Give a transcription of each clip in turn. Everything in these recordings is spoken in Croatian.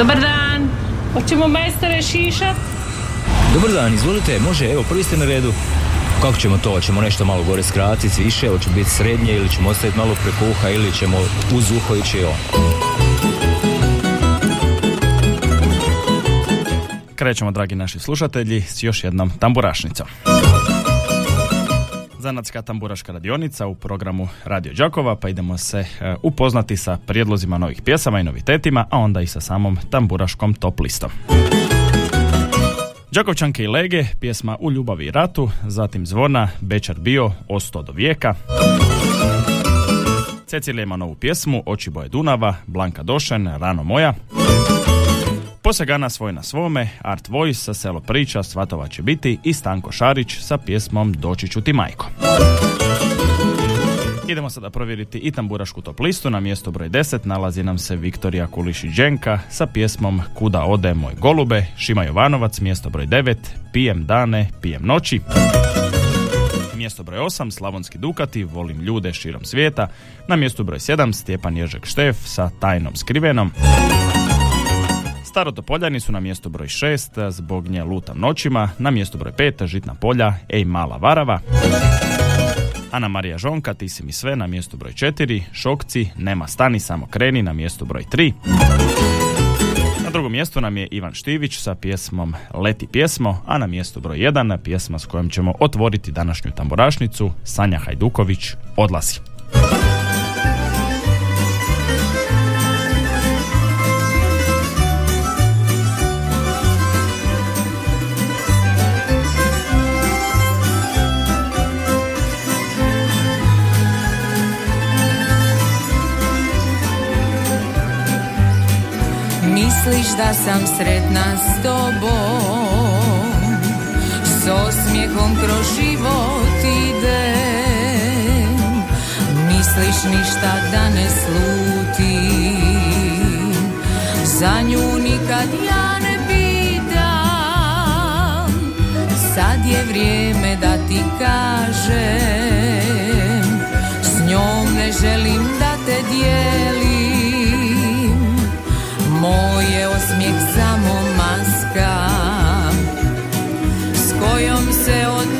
Dobar dan. Hoćemo majstore šišat? Dobar dan, izvolite, može, evo, prvi ste na redu. Kako ćemo to? Hoćemo nešto malo gore skratiti, više, hoće biti srednje ili ćemo ostaviti malo preko uha ili ćemo uz uho ići on. Krećemo, dragi naši slušatelji, s još jednom tamburašnicom. Zanatska tamburaška radionica u programu Radio Đakova, pa idemo se e, upoznati sa prijedlozima novih pjesama i novitetima, a onda i sa samom tamburaškom top listom. Đakovčanke i lege, pjesma U ljubavi i ratu, zatim zvona, Bečar bio, Osto do vijeka. Cecilija ima novu pjesmu, Oči boje Dunava, Blanka Došen, Rano moja. Posegana svoj na svome, Art Voice sa selo priča, Svatova će biti i Stanko Šarić sa pjesmom Doći ću ti majko. Idemo sada provjeriti i tamburašku top listu. Na mjestu broj 10 nalazi nam se Viktorija Kulišić Đenka sa pjesmom Kuda ode moj golube, Šima Jovanovac, mjesto broj 9, Pijem dane, pijem noći. Mjesto broj 8, Slavonski Dukati, Volim ljude širom svijeta. Na mjestu broj 7, Stjepan Ježek Štef sa Tajnom skrivenom. Starotopoljani su na mjestu broj 6 zbog nje lutam noćima, na mjestu broj 5 Žitna polja, Ej mala varava. Ana Marija Žonka, ti si mi sve na mjestu broj 4, Šokci, nema stani, samo kreni na mjestu broj 3. Na drugom mjestu nam je Ivan Štivić sa pjesmom Leti pjesmo, a na mjestu broj 1 pjesma s kojom ćemo otvoriti današnju tamburašnicu Sanja Hajduković Odlazi. Misliš da sam sretna s tobom? S osmijehom kroz život idem. Misliš ništa da ne slutim? Za nju nikad ja ne pitam. Sad je vrijeme da ti kažem. S njom ne želim da te dijelim moj je osmijeh samo maska S kojom se od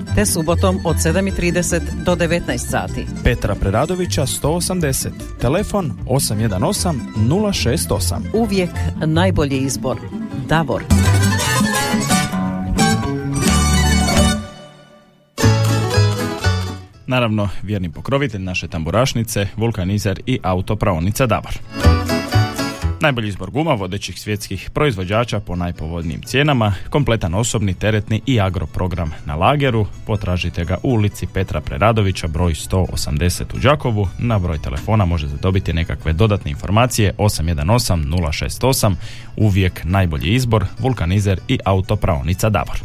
te subotom od 7.30 do 19 sati. Petra Preradovića 180, telefon 818 068. Uvijek najbolji izbor. Davor. Naravno, vjerni pokrovitelj naše tamburašnice, vulkanizer i autopraonica Davor. Najbolji izbor guma vodećih svjetskih proizvođača po najpovoljnijim cijenama, kompletan osobni, teretni i agroprogram na lageru. Potražite ga u ulici Petra Preradovića, broj 180 u Đakovu. Na broj telefona možete dobiti nekakve dodatne informacije 818 068. Uvijek najbolji izbor, vulkanizer i autopraonica Davor.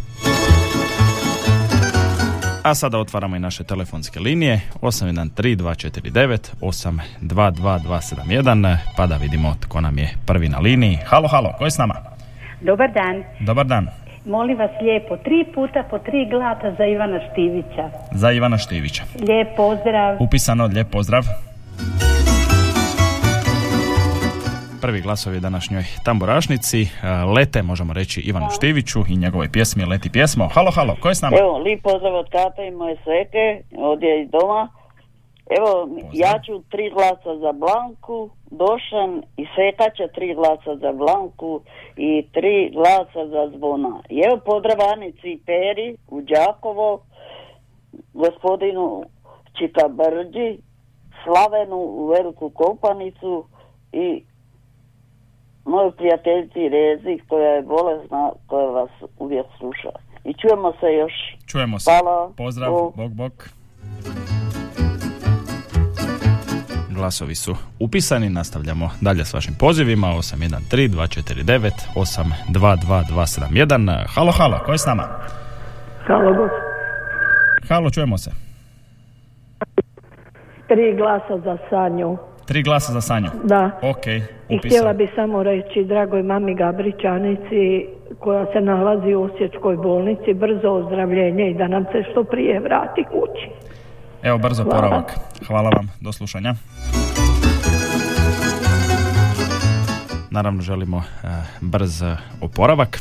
A sada otvaramo i naše telefonske linije 813-249-822-271 pa da vidimo tko nam je prvi na liniji. Halo, halo, ko je s nama? Dobar dan. Dobar dan. Molim vas lijepo, tri puta po tri glata za Ivana Štivića. Za Ivana Štivića. Lijep pozdrav. Upisano, lijep pozdrav. Prvi glasovi današnjoj tamburašnici. E, lete, možemo reći, Ivanu Štiviću i njegove pjesmi Leti pjesmo. Halo, halo, ko je s nama? Evo, lijep pozdrav od Kata i moje sveke, ovdje iz doma. Evo, ja ću tri glasa za Blanku, Došan i Seka će tri glasa za Blanku i tri glasa za Zvona. I evo pozdravanici Peri u Đakovo, gospodinu Čika Brđi, Slavenu u Veliku Kopanicu i moju prijateljici Rezi koja je bolesna, koja vas uvijek sluša. I čujemo se još. Čujemo se. Hvala. Pozdrav. Bog, bog. bog. Glasovi su upisani, nastavljamo dalje s vašim pozivima 813 249 822 Halo, halo, ko je s nama? Halo, gost. Halo, čujemo se. Tri glasa za Sanju. Tri glasa za Sanju? Da. Ok, I htjela bi samo reći dragoj mami Gabričanici koja se nalazi u Osječkoj bolnici brzo ozdravljenje i da nam se što prije vrati kući. Evo brzo Hvala. poravak. Hvala vam, do slušanja. Naravno želimo e, brz oporavak.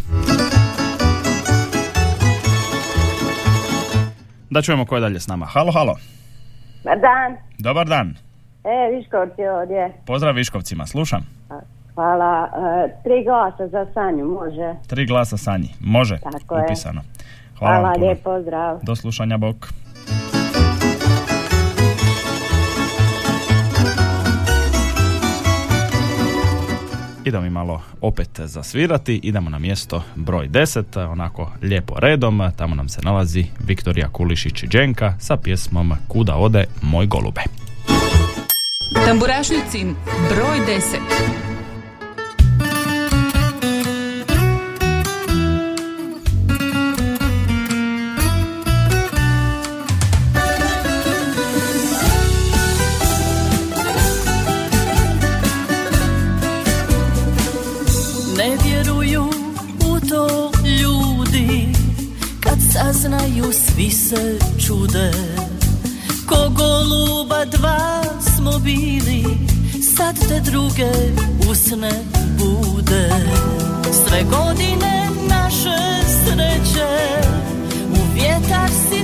Da čujemo ko je dalje s nama. Halo, halo. Dobar dan. Dobar dan. E, Viškovci ovdje. Pozdrav Viškovcima, slušam. Hvala. E, tri glasa za Sanju, može? Tri glasa Sanji, može. Tako Upisano. Hvala, Hvala lijep pozdrav. Do slušanja, bok. Idemo mi malo opet zasvirati, idemo na mjesto broj 10, onako lijepo redom, tamo nam se nalazi Viktorija Kulišić-Đenka sa pjesmom Kuda ode moj golube. Tamburašnicin broj 10 Ne vjeruju u to ljudi. Kad svi se čude. Ko goluba dva Sad te druge usne bude. Sve godine naše sreće U vjetar si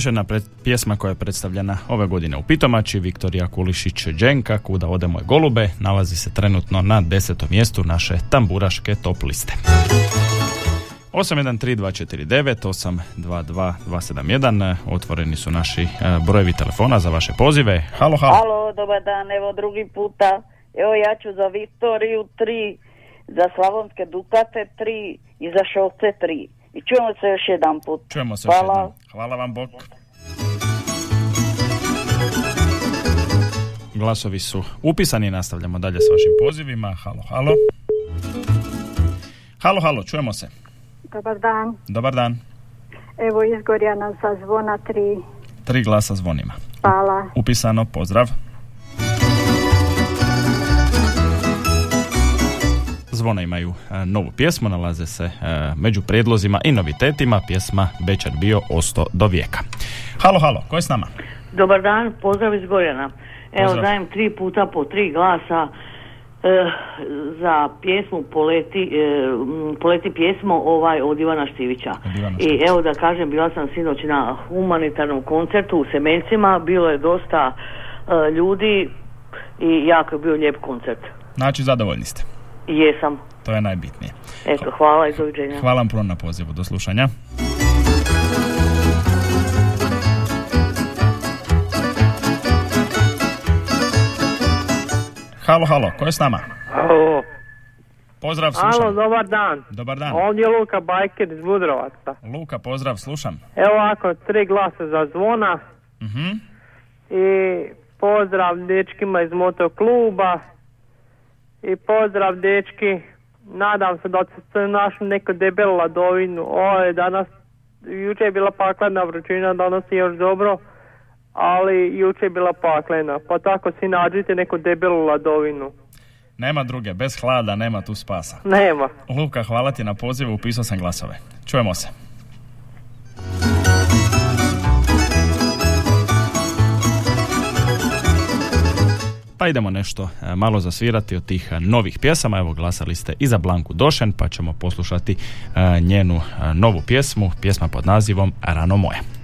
Još jedna pred- pjesma koja je predstavljena ove godine u Pitomači, Viktorija Kulišić Đenka, Kuda ode moje golube, nalazi se trenutno na desetom mjestu naše tamburaške top liste. 813249, 822271, otvoreni su naši e, brojevi telefona za vaše pozive. Halo, halo. Halo, dobar dan, evo drugi puta. Evo ja ću za Viktoriju tri, za Slavonske Dukate tri i za Šovce tri. I čujemo se još jedan put. Čujemo se još Hvala. jednom. Hvala vam, Bog. Glasovi su upisani, nastavljamo dalje s vašim pozivima. Halo, halo. Halo, halo, čujemo se. Dobar dan. Dobar dan. Evo izgorjana sa zvona tri. Tri glasa zvonima. Hvala. Upisano, pozdrav. Zvona imaju e, novu pjesmu, nalaze se e, među prijedlozima i novitetima, pjesma Bečar bio osto do vijeka. Halo, halo, ko je s nama? Dobar dan, pozdrav iz Gorjana. Evo, Pozdrav. dajem tri puta po tri glasa eh, za pjesmu Poleti, m, Poleti pjesmo ovaj od Ivana Štivića. I evo da kažem, bila sam sinoć na humanitarnom koncertu u Semencima, bilo je dosta eh, ljudi i jako je bio lijep koncert. Znači, zadovoljni ste. Jesam. To je najbitnije. Eto, hvala i doviđenja. Hvala vam puno na pozivu, do slušanja. Halo, halo, ko je s nama? Alo, Pozdrav, slušam. alo, dobar dan. Dobar dan. Ovdje je Luka Bajker iz Budrovaca. Luka, pozdrav, slušam. Evo ovako, tri glasa za zvona Mhm. i pozdrav dečkima iz motokluba i pozdrav dečki. Nadam se da ste našli neku debelu ladovinu. Ovo je danas, jučer je bila paklena vrućina, danas je još dobro, ali jučer je bila paklena. Pa tako si nađite neku debelu ladovinu. Nema druge, bez hlada nema tu spasa. Nema. Luka, hvala ti na pozivu, upisao sam glasove. Čujemo se. Pa idemo nešto e, malo zasvirati od tih e, novih pjesama. Evo glasali ste i za Blanku Došen, pa ćemo poslušati e, njenu novu pjesmu, pjesma pod nazivom Rano moje.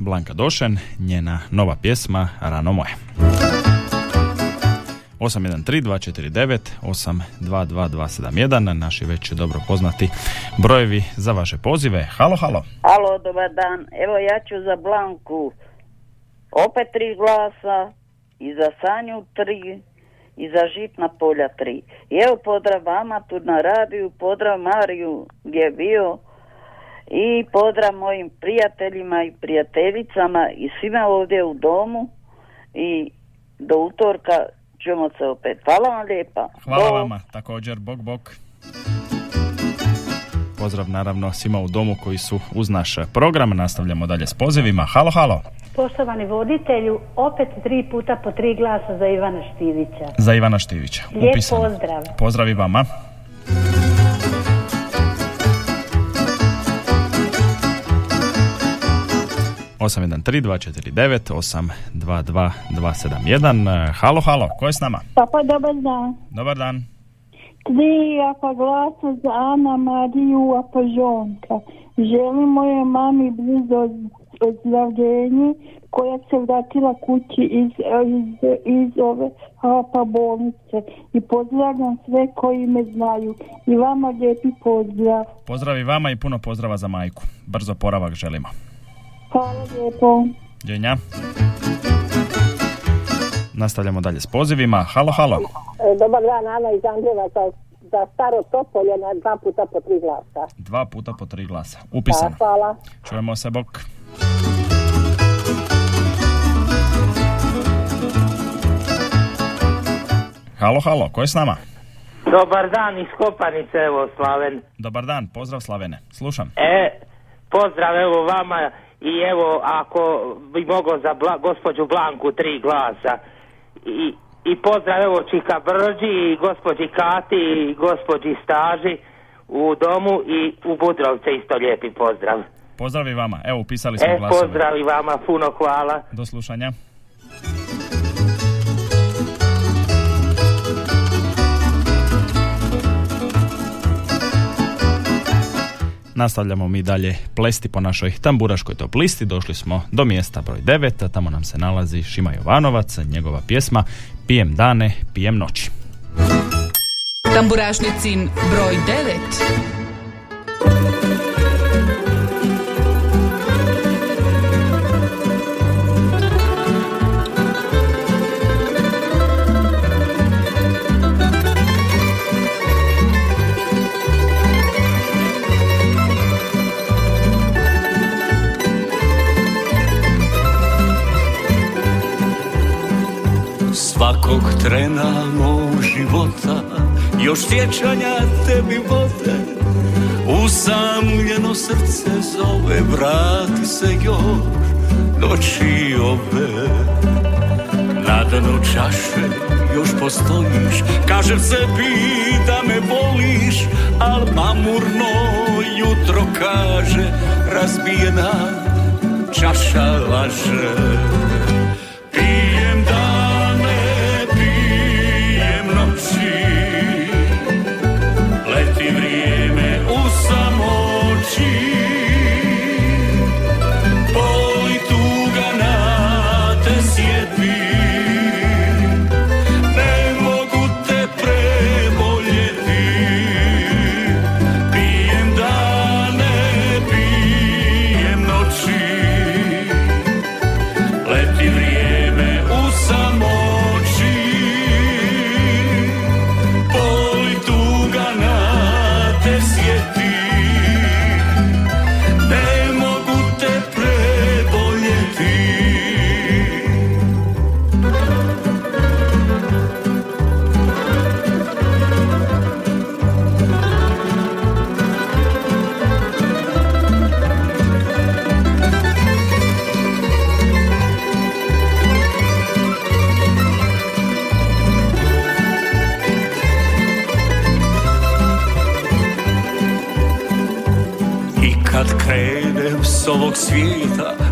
Blanka Došen, njena nova pjesma Rano moje. 813-249-822-271, naši već dobro poznati brojevi za vaše pozive. Halo, halo. Alo, dobar dan. Evo ja ću za Blanku opet tri glasa i za Sanju tri i za Žitna polja tri. I evo pozdrav vama tu na radiju, pozdrav Mariju gdje je bio i pozdrav mojim prijateljima i prijateljicama i svima ovdje u domu i do utorka ćemo se opet. Hvala vam lijepa. Hvala Bog. vama, također, bok bok. Pozdrav naravno svima u domu koji su uz naš program. Nastavljamo dalje s pozivima. Halo, halo. Poštovani voditelju, opet tri puta po tri glasa za Ivana Štivića. Za Ivana Štivića. Lijep Upisano. pozdrav. Pozdrav i vama. 813 249 822 Halo, halo, ko je s nama? Papa, dobar dan. Dobar dan. Krija pa glasa za Ana Mariju Apožonka. Želim moje mami blizu ozdravljenje koja se vratila kući iz, iz, iz ove hapa bolnice i pozdravljam sve koji me znaju i vama lijepi pozdrav. Pozdrav i vama i puno pozdrava za majku. Brzo poravak želimo. Hvala lijepo. Ljenja. Nastavljamo dalje s pozivima. Halo, halo. E, Dobar dan, Ana iz Andrevaca. Za staro topolje na dva puta po tri glasa. Dva puta po tri glasa. Upisano. Da, hvala. Čujemo se, bok. Halo, halo, ko je s nama? Dobar dan iz Kopanice, evo Slaven. Dobar dan, pozdrav Slavene. Slušam. E, pozdrav evo vama i evo ako bi mogao za Bla, gospođu Blanku tri glasa. I, i pozdrav evo Čika Brđi i gospođi Kati i gospođi Staži u domu i u Budrovce isto lijepi pozdrav. Pozdrav i vama. Evo, upisali smo E, glasove. pozdrav i vama, puno hvala. Do slušanja. Nastavljamo mi dalje plesti po našoj tamburaškoj top listi. Došli smo do mjesta broj 9, a tamo nam se nalazi Šima Jovanovac, njegova pjesma Pijem dane, pijem noći. Tamburašnicin broj 9. Svakog trena mog života. Još sjećanja tebi vode Usamljeno srce zove Vrati se još noći ove na dnu čaše još postojiš Kažem sebi da me voliš Al mamurno jutro kaže Razbijena čaša laže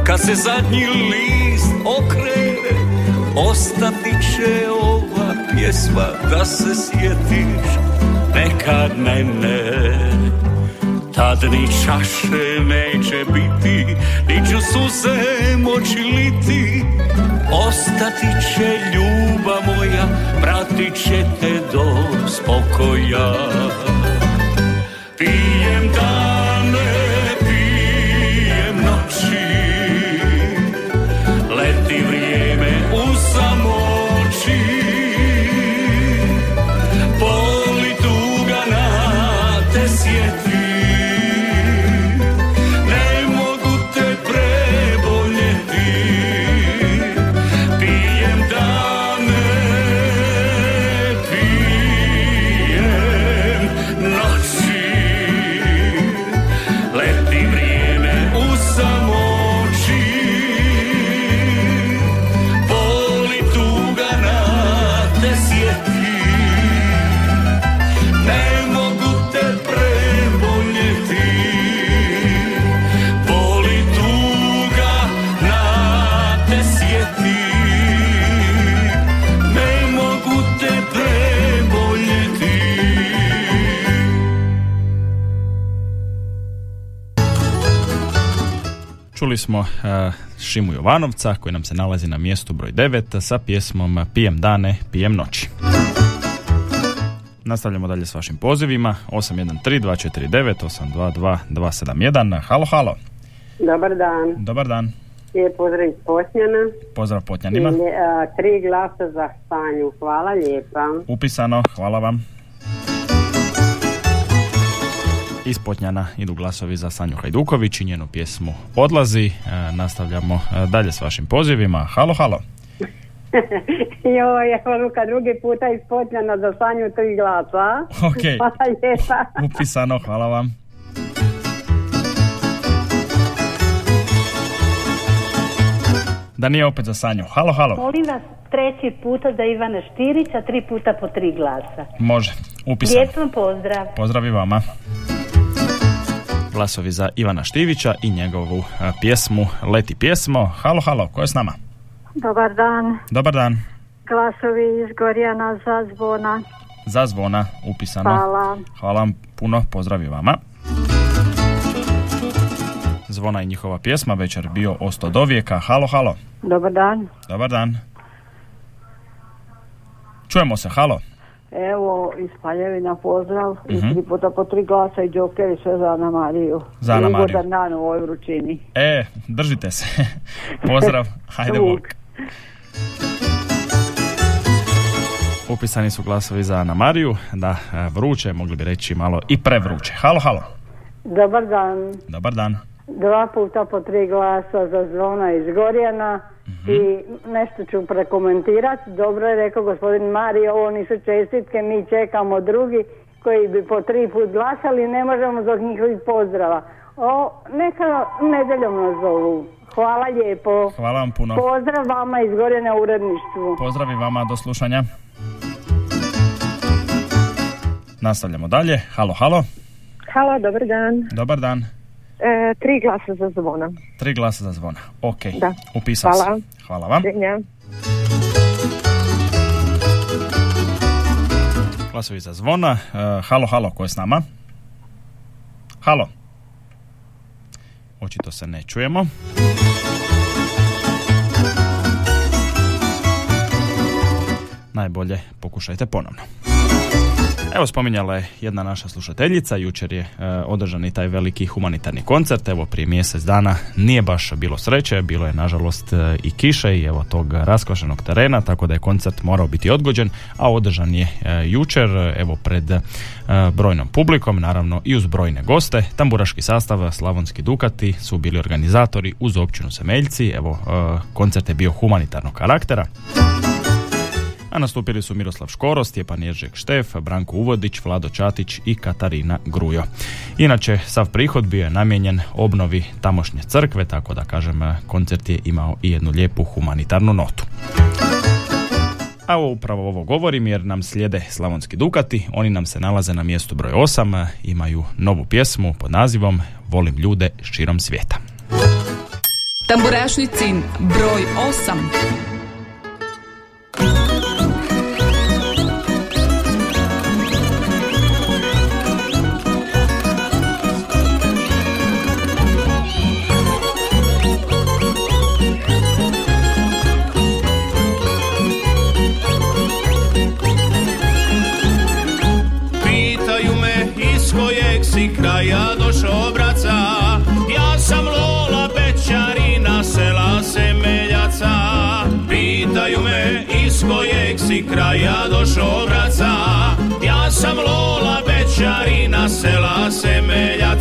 Kad se zadnji list okrene Ostati će ova pjesma Da se sjetiš. Nekad mene Tad ni čaše neće biti Ni ću suze moći liti. Ostati će ljubav moja Pratit će te do spokoja Čuli smo e, Šimu Jovanovca koji nam se nalazi na mjestu broj 9 sa pjesmom Pijem dane, pijem noći. Nastavljamo dalje s vašim pozivima 813-249 822-271 Halo, halo. Dobar dan. Dobar dan. Lijep pozdrav iz Potnjana. Pozdrav Potnjanima. I, a, tri glasa za Sanju. Hvala lijepa. Upisano, hvala vam. Iz Potnjana idu glasovi za Sanju Hajduković i njenu pjesmu Odlazi. E, nastavljamo e, dalje s vašim pozivima. Halo, halo. Joj, evo Luka drugi puta iz Potnjana za Sanju tri glasa. Ok. Hvala lijepa. Upisano, hvala vam. Da nije opet za Sanju. Halo, halo. Molim vas treći puta za Ivana Štirića, tri puta po tri glasa. Može, upisano. Lijep pozdrav. Pozdrav i vama. Glasovi za Ivana Štivića i njegovu e, pjesmu Leti pjesmo. Halo, halo, ko je s nama? Dobar dan. Dobar dan. Glasovi iz Gorjana za zvona. Za zvona, upisano. Hvala. Hvala vam puno, pozdrav i vama. Zvona i njihova pjesma, večer bio osto do vijeka. Halo, halo. Dobar dan. Dobar dan. Čujemo se, halo. Evo, iz Paljevina pozdrav. I Mhm. tri puta po tri glasa i džoker i sve za Ana Mariju. Za Ana Mariju. ugodan dan u ovoj vrućini. E, držite se. Pozdrav, hajde bok. Upisani su glasovi za Ana Mariju, da e, vruće, mogli bi reći malo i prevruće. Halo, halo. Dobar dan. Dobar dan. Dva puta po tri glasa za zvona iz Gorjana Mhm. i nešto ću prekomentirati. Dobro je rekao gospodin Mario, ovo nisu čestitke, mi čekamo drugi koji bi po tri put glasali, ne možemo zbog njihovih pozdrava. O, neka nedeljom nas zovu. Hvala lijepo. Hvala vam puno. Pozdrav vama iz gore na uredništvu. Pozdrav i vama, do slušanja. Nastavljamo dalje. Halo, halo. Halo, dobar dan. Dobar dan. E, tri glasa za zvona. Tri glasa za zvona. Ok, Da. upisao Hvala. sam. Hvala vam. Doviđenja. Glasovi za zvona. E, halo, halo, ko je s nama? Halo. Očito se ne čujemo. Najbolje pokušajte ponovno. Evo spominjala je jedna naša slušateljica, jučer je e, održan i taj veliki humanitarni koncert, evo prije mjesec dana nije baš bilo sreće, bilo je nažalost e, i kiše i evo tog raskvašenog terena, tako da je koncert morao biti odgođen, a održan je e, jučer, evo pred e, brojnom publikom, naravno i uz brojne goste. Tamburaški sastav Slavonski Dukati su bili organizatori uz općinu Semeljci, evo e, koncert je bio humanitarnog karaktera. A nastupili su Miroslav Škoro, Stjepan Ježek Štef, Branko Uvodić, Vlado Čatić i Katarina Grujo. Inače, sav prihod bio je namijenjen obnovi tamošnje crkve, tako da kažem, koncert je imao i jednu lijepu humanitarnu notu. A upravo ovo govorim jer nam slijede Slavonski Dukati, oni nam se nalaze na mjestu broj 8, imaju novu pjesmu pod nazivom Volim ljude širom svijeta. Tamburašnicin broj 8.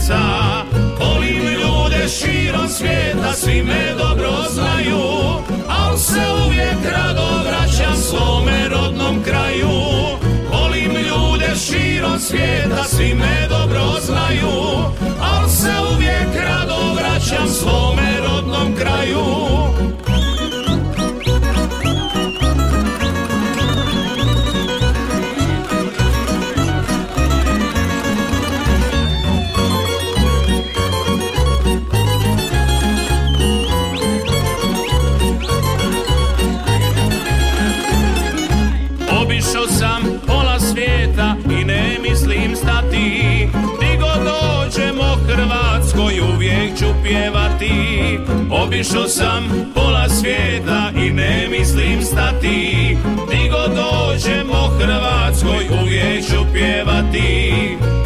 Semeljaca Volim ljude širom svijeta svi me dobro znaju Al se uvijek rado vraćam svome rodnom kraju. Volim ljude širom svijeta, svi me dobro znaju Al se uvijek rado vraćam svome rodnom kraju pjevati. Obišao sam pola svijeta i ne mislim stati. Di god dođemo Hrvatskoj uvijek ću pjevati.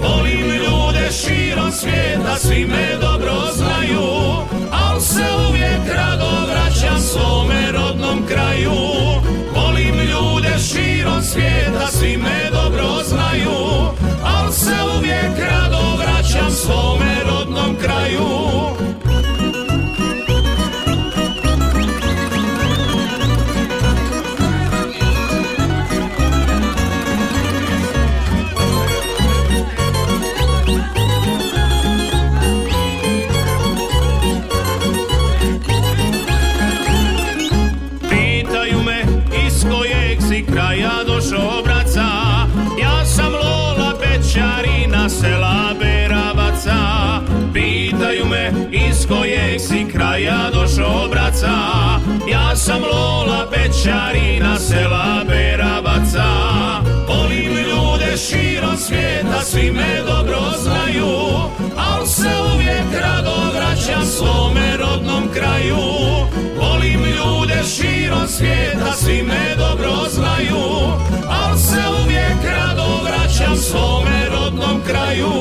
Volim ljude širom svijeta, svi me dobro znaju Al se uvijek rado vraćam svome rodnom kraju. Volim ljude širom svijeta, svi me dobro znaju Al se uvijek rado vraćam svome rodnom kraju svijeta, svi me dobro znaju Al se uvijek rado vraćam svome rodnom kraju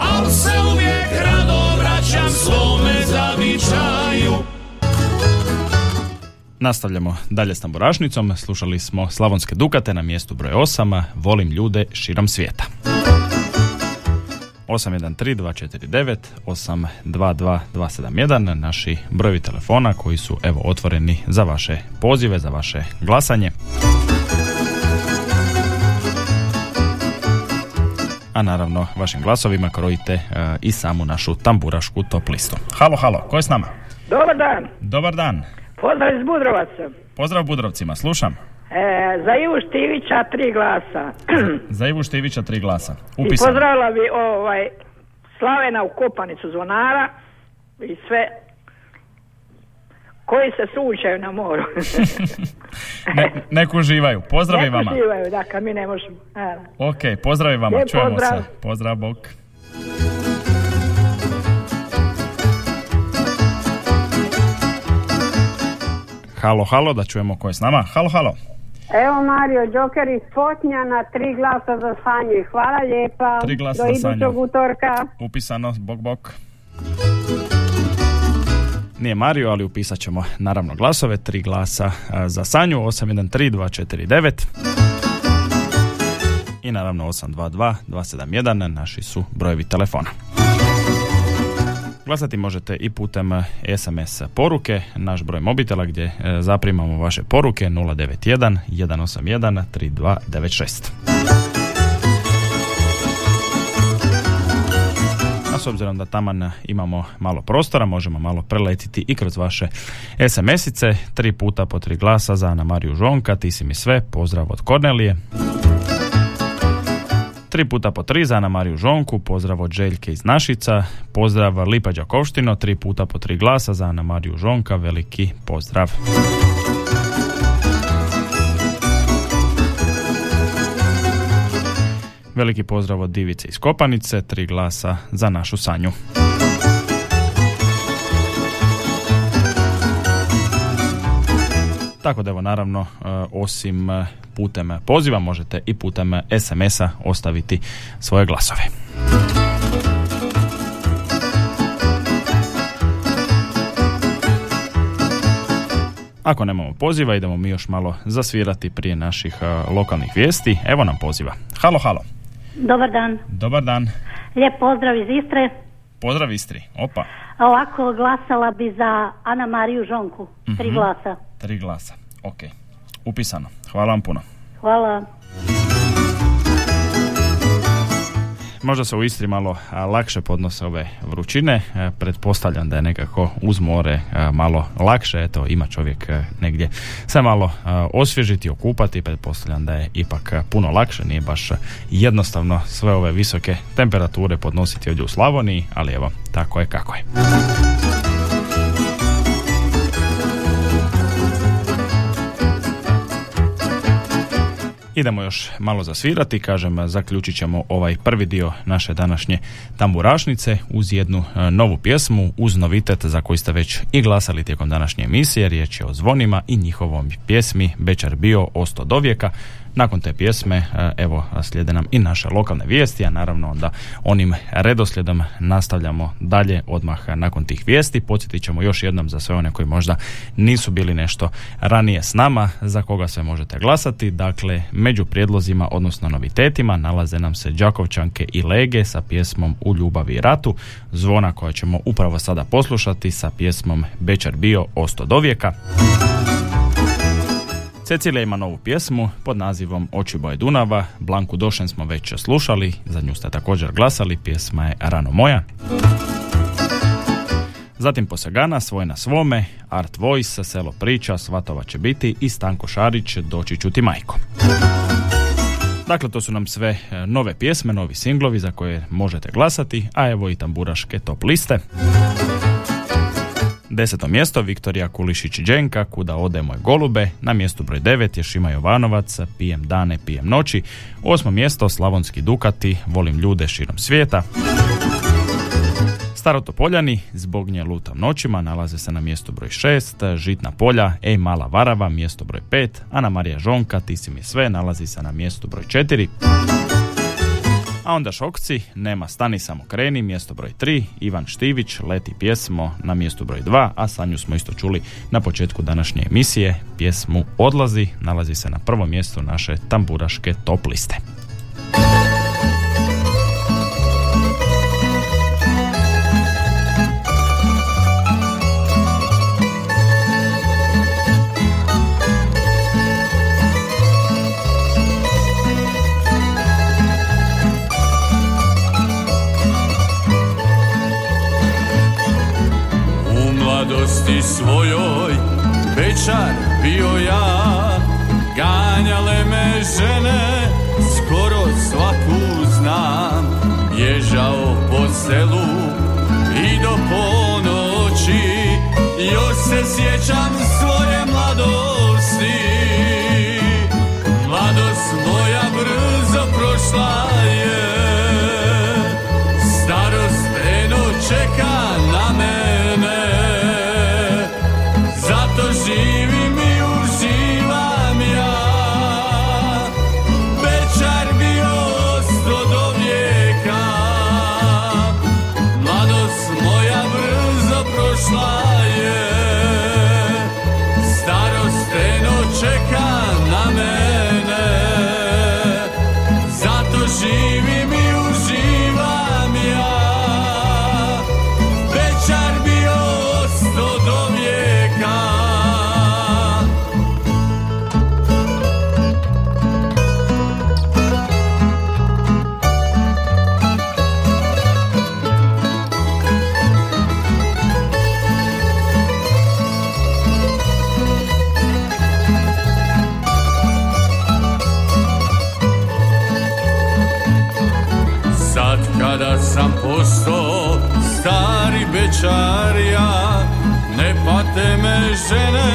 Al se uvijek rado vraćam svome zavičaju. Nastavljamo dalje s tamburašnicom, slušali smo Slavonske Dukate na mjestu broj 8, Volim ljude širom svijeta. 813-249, 822-271, naši brojevi telefona koji su evo otvoreni za vaše pozive, za vaše glasanje. A naravno vašim glasovima krojite e, i samu našu tamburašku top listu. Halo, halo, ko je s nama? Dobar dan. Dobar dan. Pozdrav iz Budrovaca. Pozdrav Budrovcima, slušam. E, za Ivu Štivića tri glasa. Za Ivu Štivića tri glasa. I Upisano. pozdravila bi ovaj, Slavena u Kopanicu zvonara i sve koji se sučaju na moru. Ne, nek uživaju. Pozdrav i Nek vama. uživaju, da, kad mi ne možemo. E. Ok, pozdrav i vama. Lijep Čujemo pozdrav. se. Pozdrav, bok. Halo, halo, da čujemo ko je s nama. Halo, halo. Evo Mario Đoker iz Potnjana, tri glasa za Sanju. Hvala lijepa. Tri glasa Do za idućeg utorka. Upisano, bok, bok. Nije Mario, ali upisat ćemo naravno glasove. Tri glasa za Sanju, 813249 i naravno 822 271 naši su brojevi telefona. Glasati možete i putem e, SMS poruke, naš broj mobitela gdje e, zaprimamo vaše poruke 091 181 3296. A s obzirom da taman imamo malo prostora, možemo malo preletiti i kroz vaše SMS-ice. Tri puta po tri glasa za Ana Mariju Žonka, ti si mi sve, pozdrav od Kornelije. Tri puta po tri za Ana Mariju Žonku, pozdrav od Željke iz Našica, pozdrav Lipa Đakovštino, tri puta po tri glasa za Ana Mariju Žonka, veliki pozdrav. Veliki pozdrav od Divice iz Kopanice, tri glasa za našu Sanju. Tako da evo naravno e, osim e, putem poziva možete i putem SMS-a ostaviti svoje glasove. Ako nemamo poziva, idemo mi još malo zasvirati prije naših e, lokalnih vijesti. Evo nam poziva. Halo, halo. Dobar dan. Dobar dan. Lijep pozdrav iz Istre. Pozdrav Istri. Opa. Ovako glasala bi za Ana Mariju Žonku. Tri Mhm. glasa. Tri glasa. Ok. Upisano. Hvala vam puno. Hvala. Možda se u Istri malo a, lakše podnose ove vrućine. E, pretpostavljam da je nekako uz more a, malo lakše. Eto, ima čovjek e, negdje se malo osvježiti, okupati. Pretpostavljam da je ipak puno lakše. Nije baš jednostavno sve ove visoke temperature podnositi ovdje u Slavoniji, ali evo, tako je kako je. Idemo još malo zasvirati, kažem, zaključit ćemo ovaj prvi dio naše današnje tamburašnice uz jednu e, novu pjesmu, uz novitet za koji ste već i glasali tijekom današnje emisije, riječ je o zvonima i njihovom pjesmi Bečar bio osto do vijeka. Nakon te pjesme, e, evo, slijede nam i naše lokalne vijesti, a naravno onda onim redoslijedom nastavljamo dalje odmah nakon tih vijesti. Podsjetit ćemo još jednom za sve one koji možda nisu bili nešto ranije s nama, za koga sve možete glasati. Dakle, među prijedlozima, odnosno novitetima, nalaze nam se Đakovčanke i Lege sa pjesmom U ljubavi i ratu, zvona koja ćemo upravo sada poslušati sa pjesmom Bečar bio osto do vijeka. Cecilija ima novu pjesmu pod nazivom Oči boje Dunava. Blanku Došen smo već slušali, za nju ste također glasali, pjesma je Rano moja. Zatim Posegana, Svoj na svome, Art Voice, Selo priča, Svatova će biti i Stanko Šarić, Doći ću ti majko. Dakle, to su nam sve e, nove pjesme, novi singlovi za koje možete glasati, a evo i tamburaške top liste. Deseto mjesto Viktorija Kulišić Đenka, Kuda ode moj golube. Na mjestu broj 9 je Šima Jovanovac, Pijem dane, pijem noći. Osmo mjesto Slavonski Dukati, Volim ljude širom svijeta. Starotopoljani, zbog nje lutam noćima, nalaze se na mjestu broj 6, Žitna polja, Ej mala varava, mjesto broj 5, Ana Marija Žonka, Ti si mi sve, nalazi se na mjestu broj 4. A onda Šokci, Nema stani samo kreni, mjesto broj 3, Ivan Štivić, Leti pjesmo na mjestu broj 2, a sa nju smo isto čuli na početku današnje emisije, pjesmu Odlazi, nalazi se na prvom mjestu naše tamburaške top liste. Selu I do ponoći. Još se sjećam svoje mladosti. Mladost moja brzo prošla stari bečar ja Ne pate me žene,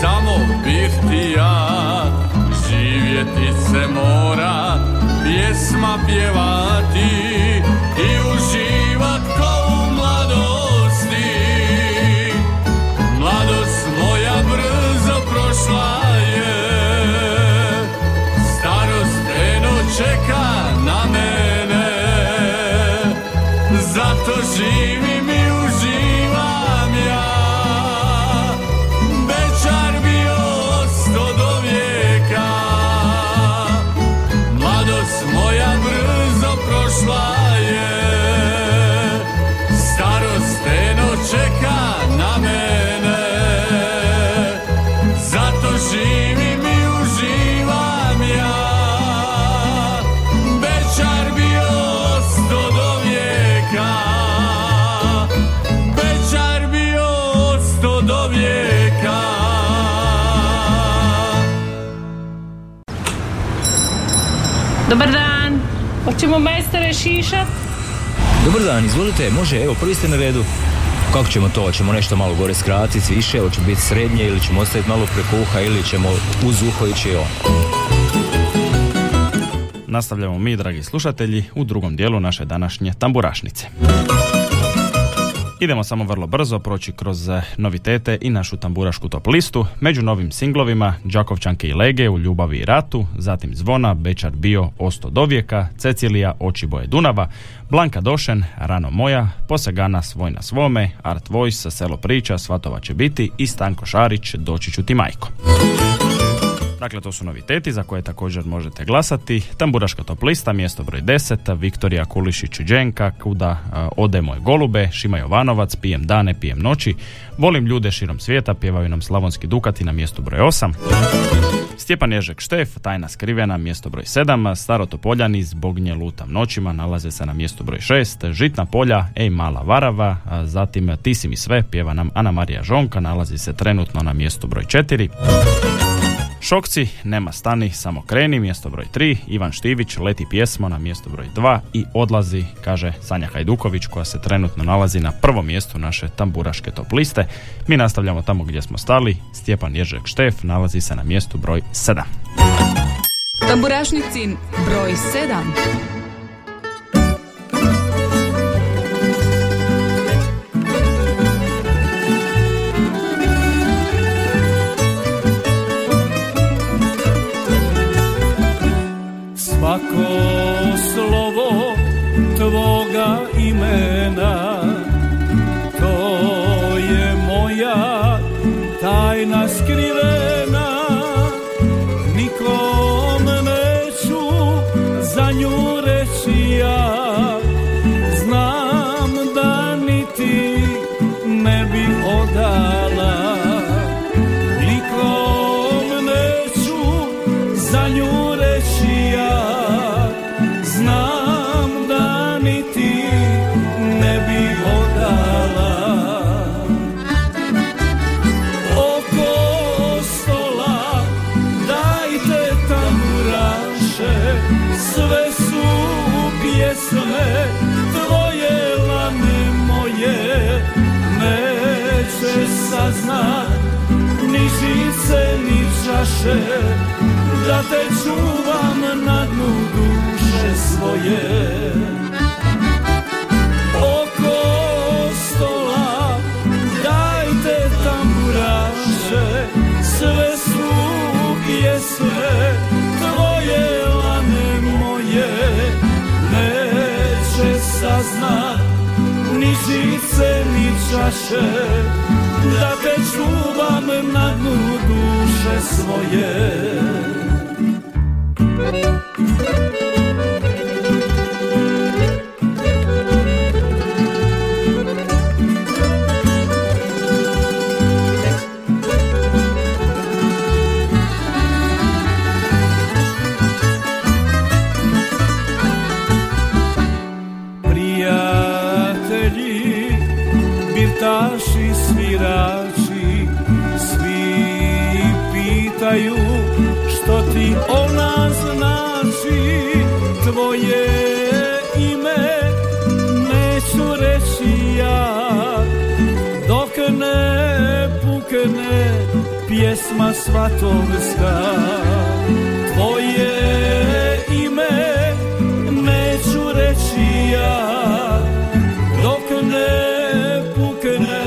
samo bih ti ja. Živjeti se mora, pjesma pjevati I uživat ko u mladosti. Mladost moja brzo prošla je Starost eno čeka na mene. Zato živim Dobar dan. Hoćemo majstore šišat? Dobar dan, izvolite, može, evo, prvi ste na redu. Kako ćemo to? Hoćemo nešto malo gore skratiti, više, hoće biti srednje ili ćemo ostaviti malo preko uha ili ćemo uz uho ići on. Nastavljamo mi, dragi slušatelji, u drugom dijelu naše današnje tamburašnice. Idemo samo vrlo brzo proći kroz eh, novitete i našu tamburašku top listu. Među novim singlovima Đakovčanke i Lege u Ljubavi i ratu, zatim Zvona, Bečar bio, Osto dovijeka, Cecilija, Oči boje Dunava, Blanka Došen, Rano moja, Posegana svoj na svome, Art Voice, Selo priča, Svatova će biti i Stanko Šarić, Doći ću ti majko. Dakle, to su noviteti za koje također možete glasati. Tamburaška top lista, mjesto broj 10, Viktorija Kulišić Đenka, Kuda a, ode moj golube, Šima Jovanovac, Pijem dane, pijem noći, Volim ljude širom svijeta, pjevaju nam Slavonski Dukati na mjestu broj 8. Stjepan Ježek Štef, Tajna skrivena, mjesto broj 7, Staro Topoljani, Zbog nje lutam noćima, nalaze se na mjestu broj 6, Žitna polja, Ej mala varava, zatim Ti si mi sve, pjeva nam Ana Marija Žonka, nalazi se trenutno na mjestu broj 4. Šokci, nema stani, samo kreni, mjesto broj 3, Ivan Štivić, leti pjesmo na mjesto broj 2 i odlazi, kaže Sanja Hajduković koja se trenutno nalazi na prvom mjestu naše tamburaške top liste. Mi nastavljamo tamo gdje smo stali, Stjepan Ježek Štef nalazi se na mjestu broj 7. Tamburašnicin broj 7. čaše Da te čuvam na dnu duše svoje. Oko stola Dajte tamburaše Sve su pjesme Tvoje lane moje. Neće saznat Ni žice, ni čaše Da te čuvam na dnu duše pjesma svatovska Tvoje ime neću reći ja. Dok ne pukne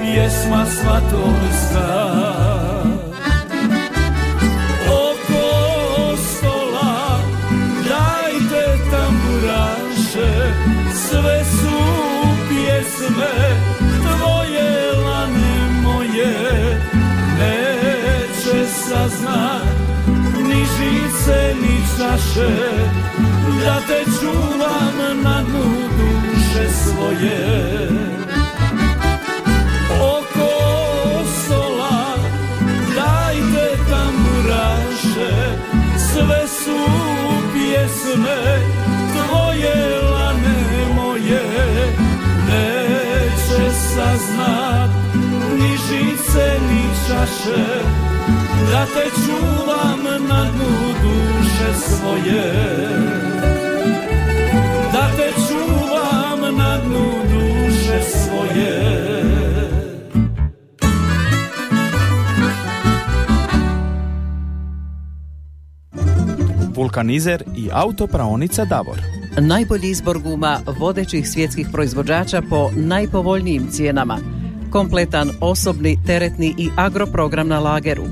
pjesma svatovska ni žice ni čaše Da te čuvam na dnu duše svoje. Oko stola dajte tamburaše Sve su pjesme tvoje lane moje. Neće saznat ni žice ni čaše Da te čuvam na dnu duše svoje Da te čuvam na dnu duše svoje Vulkanizer i autopraonica Davor. Najbolji izbor guma vodećih svjetskih proizvođača po najpovoljnijim cijenama. Kompletan osobni, teretni i agroprogram na lageru.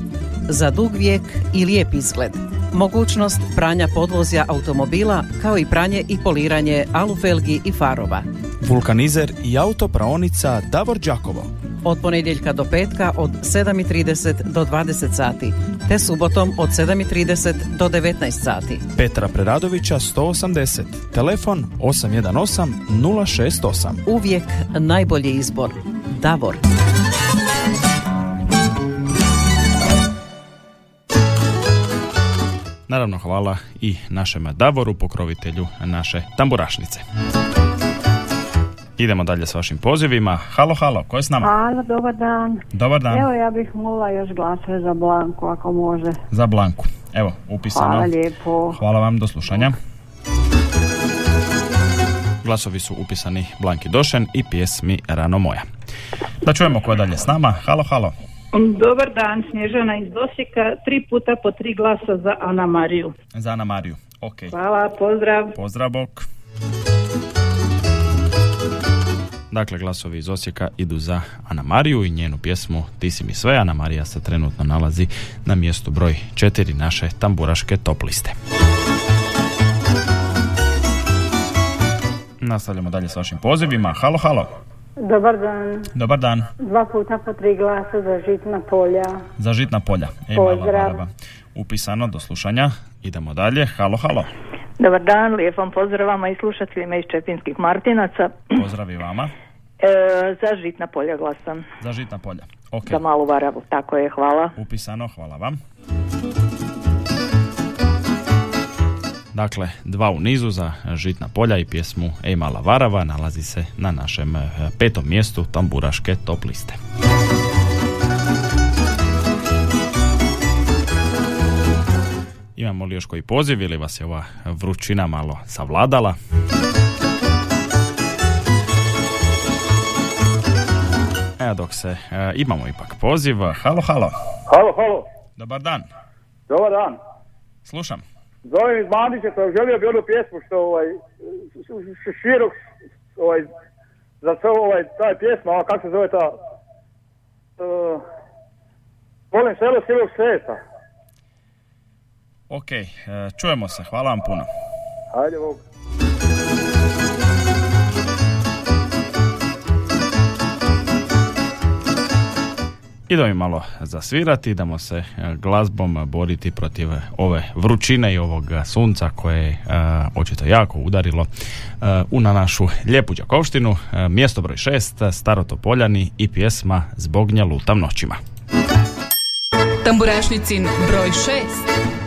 Za dug vijek i lijep izgled. Mogućnost pranja podvozja automobila kao i pranje i poliranje alufelgi i farova. Vulkanizer i autopraonica Davor Đakovo. Od ponedjeljka do petka od 7.30 do 20 sati, te subotom od 7.30 do 19 sati. Petra Preradovića 180. Telefon 818 068. Uvijek najbolji izbor. Davor. Naravno hvala i našem Davoru, pokrovitelju naše tamburašnice. Idemo dalje s vašim pozivima. Halo, halo, ko je s nama? Halo, dobar dan. Dobar dan. Evo ja bih molila još glasove za Blanku ako može. Za Blanku. Evo, upisano. Hvala lijepo. Hvala vam, do slušanja. Glasovi su upisani Blanki Došen i pjesmi Rano moja. Da čujemo ko je dalje s nama. Halo, halo. Dobar dan, Snježana iz Osijeka, tri puta po tri glasa za Ana Mariju. Za Ana Mariju. Ok. Hvala, pozdrav. Pozdrav, bok. Dakle, glasovi iz Osijeka idu za Ana Mariju i njenu pjesmu Ti si mi sve. Ana Marija se trenutno nalazi na mjestu broj četiri naše tamburaške top liste. Nastavljamo dalje s vašim pozivima. Halo, halo. Dobar dan. Dobar dan. Dva puta po tri glasa za žitna polja. Za žitna polja. Mala Pozdrav. Upisano do slušanja. Idemo dalje. Halo, halo. Dobar dan, lijep vam pozdrav vama i slušateljima iz Čepinskih Martinaca. Pozdrav i vama. E, za žitna polja glasam. Za žitna polja. Ok. Za malu varavu, tako je, hvala. Upisano, hvala vam. Dakle, dva u nizu za Žitna polja i pjesmu Ej mala varava nalazi se na našem eh, petom mjestu tamburaške top liste. Imamo li još koji poziv ili vas je ova vrućina malo savladala? A dok se e, imamo ipak poziv. Halo, halo. Halo, halo. Dobar dan. Dobar dan. Slušam. Zovem iz Mandića, to želio bi onu pjesmu što ovaj, širok, ovaj, za sve ovaj, taj pjesma, a kako se zove ta, uh, volim selo sveta. Ok, e, čujemo se. Hvala vam puno. Ajde, Bog. Idemo malo zasvirati, idemo se e, glazbom boriti protiv ove vrućine i ovog sunca koje je očito jako udarilo u na našu lijepu Đakovštinu. Mjesto broj 6, Starotopoljani i pjesma Zbognja lutam noćima. Tamburašnicin broj 6.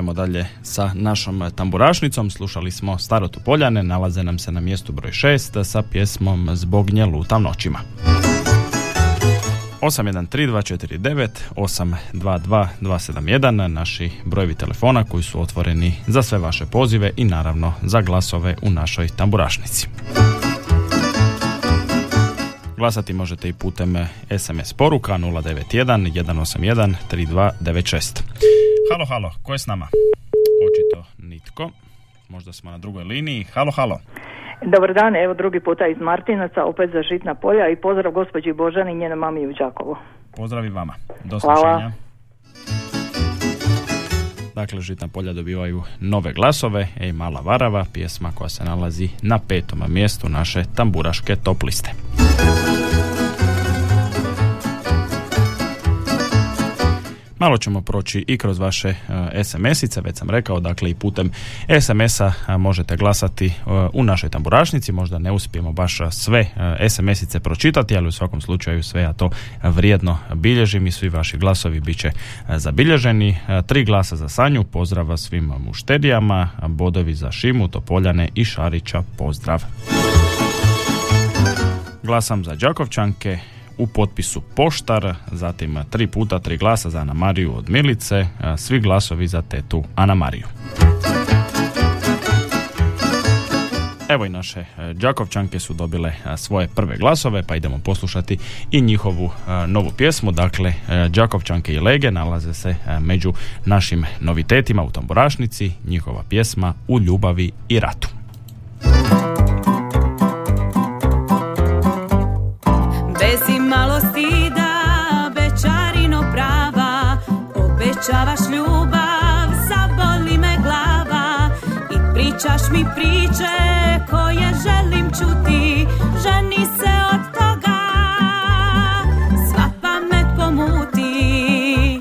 Nastavljamo dalje sa našom tamburašnicom. Slušali smo Starotopoljane, nalaze nam se na mjestu broj 6 sa pjesmom Zbog nje lutam noćima. 813249 822 271 naši brojevi telefona koji su otvoreni za sve vaše pozive i naravno za glasove u našoj tamburašnici. Glasati možete i putem SMS poruka 091 181 3296. Halo, halo, ko je s nama? Očito nitko. Možda smo na drugoj liniji. Halo, halo. Dobar dan, evo drugi puta iz Martinaca, opet za žitna polja i pozdrav gospođi Božani i njenoj mami u Đakovu. Pozdrav i vama. Do Hvala. slušanja. Dakle, Žitna polja dobivaju nove glasove. Ej, mala varava, pjesma koja se nalazi na petom mjestu naše tamburaške top liste. Malo ćemo proći i kroz vaše e, SMS-ice, već sam rekao, dakle i putem SMS-a možete glasati e, u našoj tamburašnici, možda ne uspijemo baš sve e, SMS-ice pročitati, ali u svakom slučaju sve ja to vrijedno bilježim i svi vaši glasovi bit će zabilježeni. Tri glasa za Sanju, pozdrava svim muštedijama, bodovi za Šimu, Topoljane i Šarića, pozdrav. Glasam za Đakovčanke, u potpisu Poštar, zatim tri puta tri glasa za Ana Mariju od Milice, svi glasovi za tetu Ana Mariju. Evo i naše e, Đakovčanke su dobile svoje prve glasove, pa idemo poslušati i njihovu novu pjesmu. Dakle, e, Đakovčanke i Lege nalaze se e, među našim novitetima u Tamburašnici, njihova pjesma U ljubavi i ratu. Se od toga, pomuti.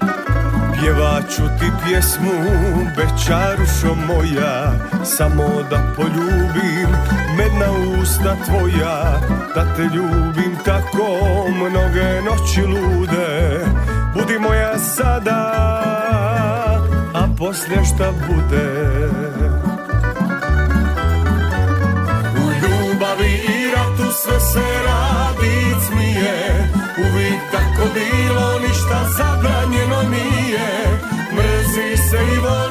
Pjevaću ti pjesmu, bečarušo moja Samo da poljubim medna usta tvoja Da te ljubim tako mnoge noći lude. Budi moja sada, a poslije šta bude sve se radi cmije Uvijek tako bilo, ništa zabranjeno nije. Mrzi se i voli,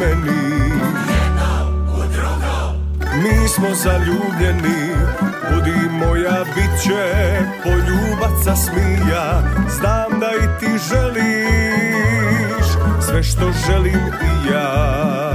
meni. Mi smo zaljubljeni Budi moja bit će poljubaca smija. Znam da i ti želiš Sve što želim i ja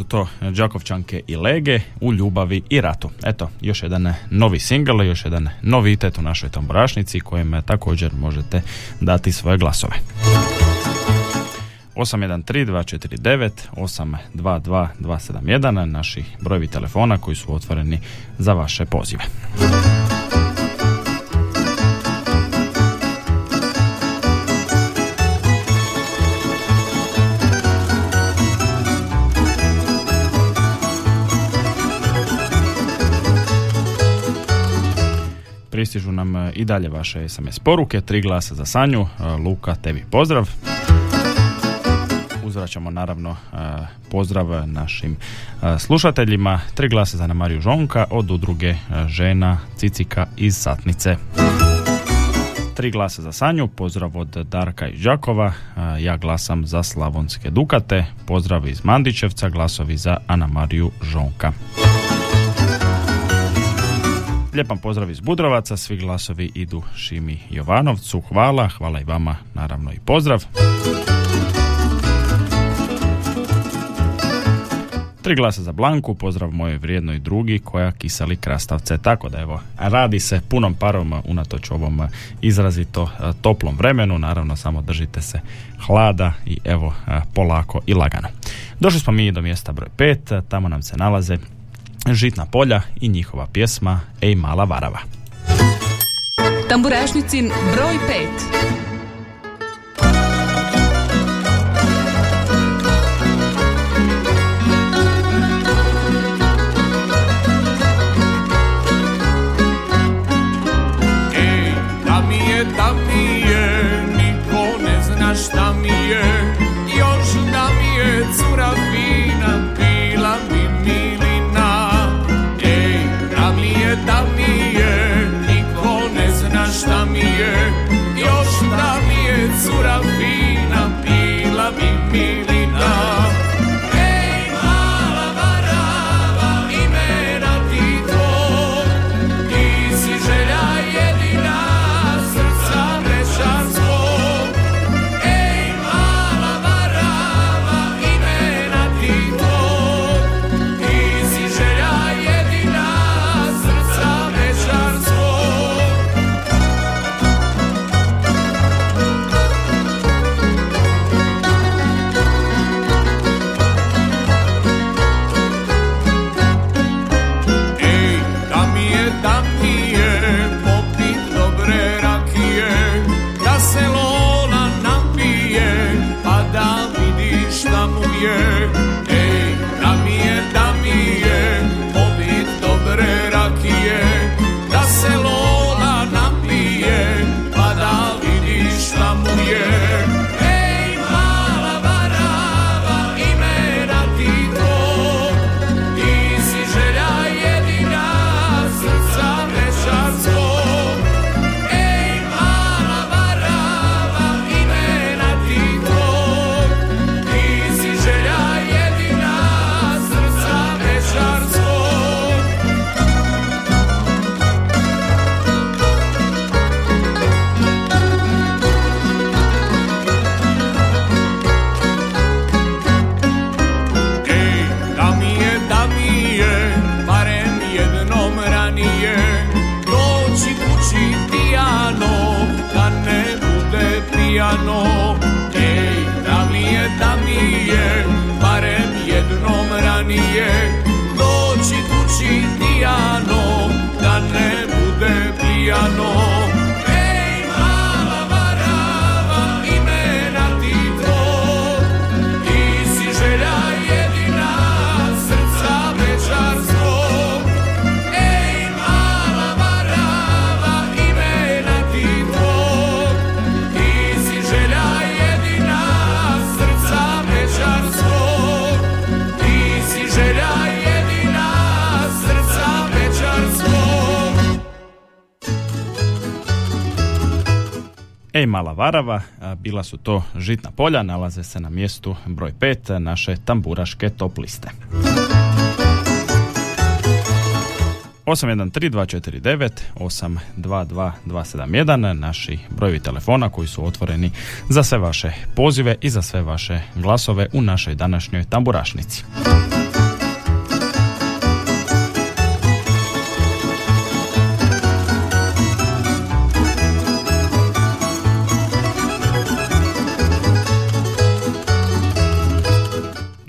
su to Đakovčanke i Lege u ljubavi i ratu. Eto, još jedan novi singl, još jedan novitet u našoj tamburašnici kojem također možete dati svoje glasove. 813-249, 822-271, naši brojevi telefona koji su otvoreni za vaše pozive. Pristižu nam e, i dalje vaše SMS poruke, tri glasa za Sanju, e, Luka, tebi pozdrav. Uzvraćamo naravno e, pozdrav našim slušateljima. Tri glasa za Mariju Žonka od udruge žena Cicika iz Satnice. Tri glasa za Sanju, pozdrav od Darka iz Đakova, ja glasam za Slavonske Dukate, pozdrav iz Mandićevca, glasovi za Ana Mariju Žonka. Lijepan pozdrav iz Budrovaca, svi glasovi idu Šimi Jovanovcu, hvala, hvala i vama naravno i pozdrav. Tri glasa za Blanku, pozdrav mojoj vrijednoj drugi koja kisali krastavce. Tako da evo, radi se punom parom unatoč ovom izrazito e, toplom vremenu. Naravno, samo držite se hlada i evo e, polako i lagano. Došli smo mi do mjesta broj 5, tamo nam se nalaze Žitna polja i njihova pjesma Ej mala varava. Tamburašnicin broj 5. Ej mala varava, bila su to žitna polja, nalaze se na mjestu broj 5 naše tamburaške top liste. 813-249, 822-271, naši brojevi telefona koji su otvoreni za sve vaše pozive i za sve vaše glasove u našoj današnjoj tamburašnici.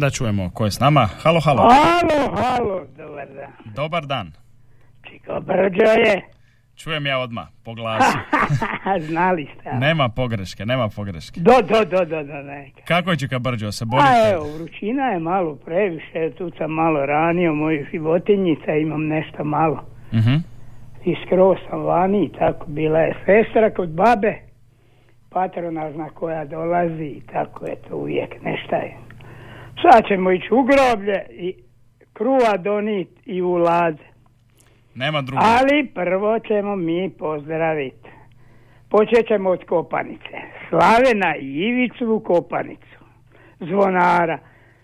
Da čujemo ko je s nama. Halo, halo. Halo, halo, dobar dan. Dobar dan. Čiko Brđo je. Čujem ja odmah, po glasu. Znali ste. a? nema pogreške, nema pogreške. Do, do, do, do, do, ne. Kako je Čika Brđo, se A borite? evo, vrućina je malo previše, tu sam malo ranio moju životinjica, imam nešto malo. Mhm. i skroz sam vani tako bila je sestra kod babe patronažna koja dolazi i tako je to uvijek nešto je. Sad ćemo ići u groblje i kruva donit i u laze. Nema drugo. Ali prvo ćemo mi pozdraviti. Počet ćemo od Kopanice. Slavena i Ivicu u Kopanicu. Zvonara.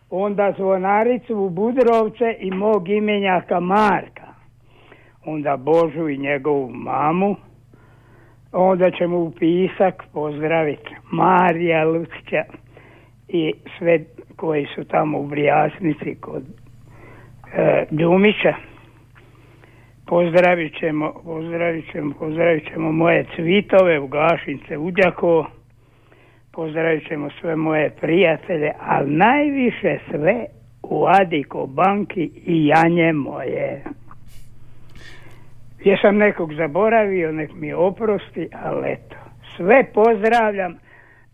Onda zvonaricu u Budrovce i mog imenjaka Marka. Onda Božu i njegovu mamu. Onda ćemo u Pisak pozdraviti Marija Lucića i sve koji su tamo u Brijasnici kod e, Ljumića. Pozdravit ćemo, pozdravit ćemo, pozdravit ćemo moje cvitove u Gašince, u. Pozdravit ćemo sve moje prijatelje, ali najviše sve u Adiko banki i Janje moje. Jesam nekog zaboravio, nek mi oprosti, ali eto. Sve pozdravljam.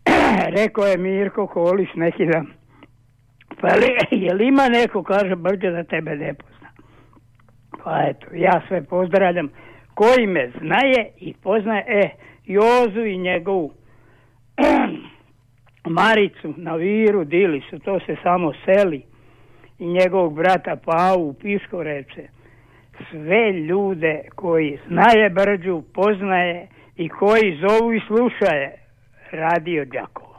Rekao je Mirko Kolić neki dan. Pa li, je li ima neko, kaže Brđe, da tebe ne pozna. Pa eto, ja sve pozdravljam. Koji me znaje i poznaje, e, Jozu i njegovu Maricu na Viru, Dili su, to se samo seli. I njegovog brata Pavu, Piškorece. Sve ljude koji znaje Brđu, poznaje i koji zovu i slušaje Radio Đakovo.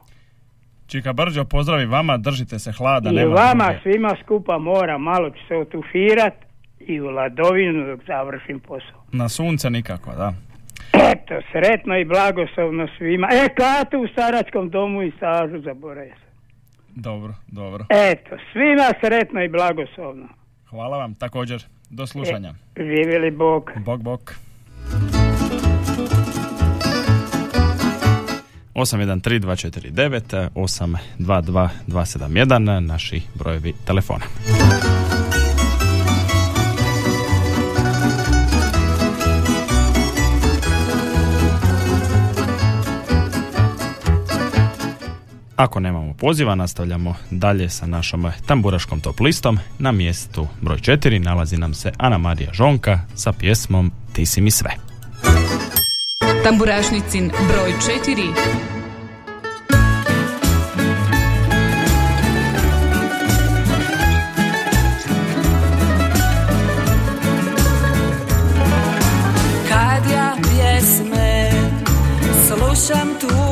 Čika Brđo, pozdravi vama, držite se hlada. I nema vama druge. svima skupa mora, malo ću se otuširat i u ladovinu dok završim posao. Na sunce nikako, da. Eto, sretno i blagoslovno svima. E, katu u staračkom domu i stažu zaboravio. Dobro, dobro. Eto, svima sretno i blagoslovno. Hvala vam također. Do slušanja. E, živjeli Bog. Bog, bog. 813249 822271 naši brojevi telefona. Ako nemamo poziva, nastavljamo dalje sa našom tamburaškom top listom. Na mjestu broj 4 nalazi nam se Ana Marija Žonka sa pjesmom Ti si mi sve. Tamburašnicin broj 4 Kad ja pjesme slušam tužne